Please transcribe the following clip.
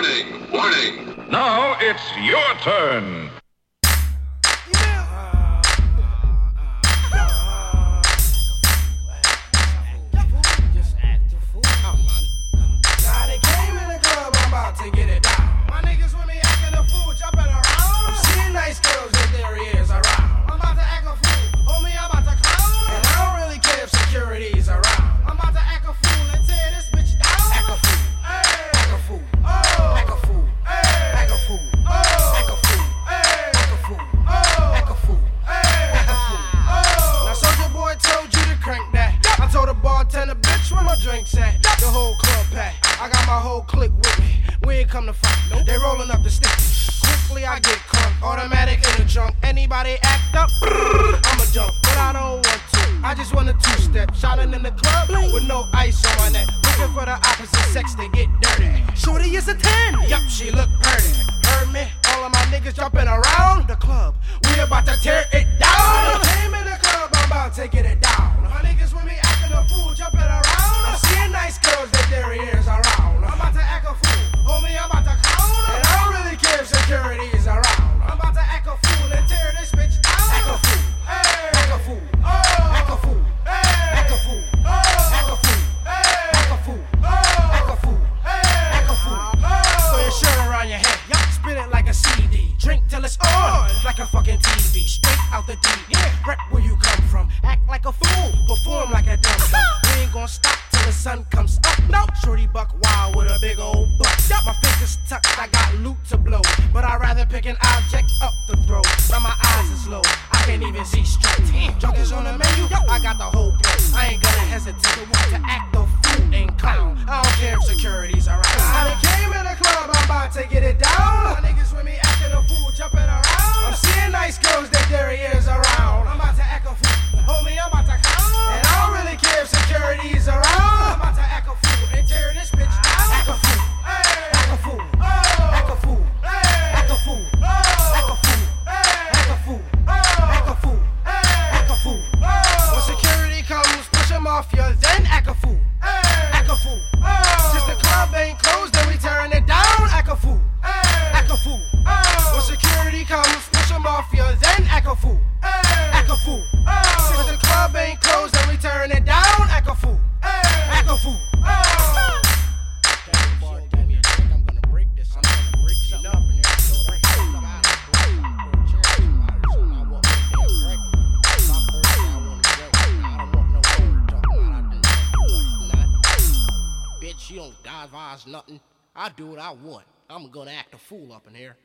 Warning, warning. Now it's your turn. Drinks at? The whole club pack. I got my whole clique with me. We ain't come to fight. They rolling up the sticks. Quickly I get crunk, automatic in the trunk. Anybody act up, I'ma jump, but I don't want to. I just want a two-step, shining in the club with no ice on my neck. Looking for the opposite sex to get dirty. Shorty is a 10. Yup, she look pretty. Heard me? All of my niggas jumping around the club. We about to tear it down. Came in the club, I'm about to get it down. My niggas with me acting a fool, jumping around. I'm seeing nice girls that their ears around. I'm about to act a fool, homie. I'm about to clown. And I don't really care if security is around. I'm about to act a fool and tear this bitch down. Act a fool, act a fool, act a fool, act a fool, act a fool, act a fool, act a fool, act a fool. Throw your shirt around your head, spin it like a CD. Drink till it's on, like a fucking TV. Straight out the D, yeah. Rep where you come from. Act like a fool, perform like a dumb. We ain't gonna stop till the sun comes up. No, shorty buck wild with a big old butt. My fingers tucked, I got loot to blow. But I'd rather pick an object up the throat. Now my eyes is low, I can't even see straight. Junk is on the menu, I got the whole plate. I ain't gonna hesitate to act the fool and clown. You, then Advise nothing. I do what I want. I'm gonna act a fool up in here.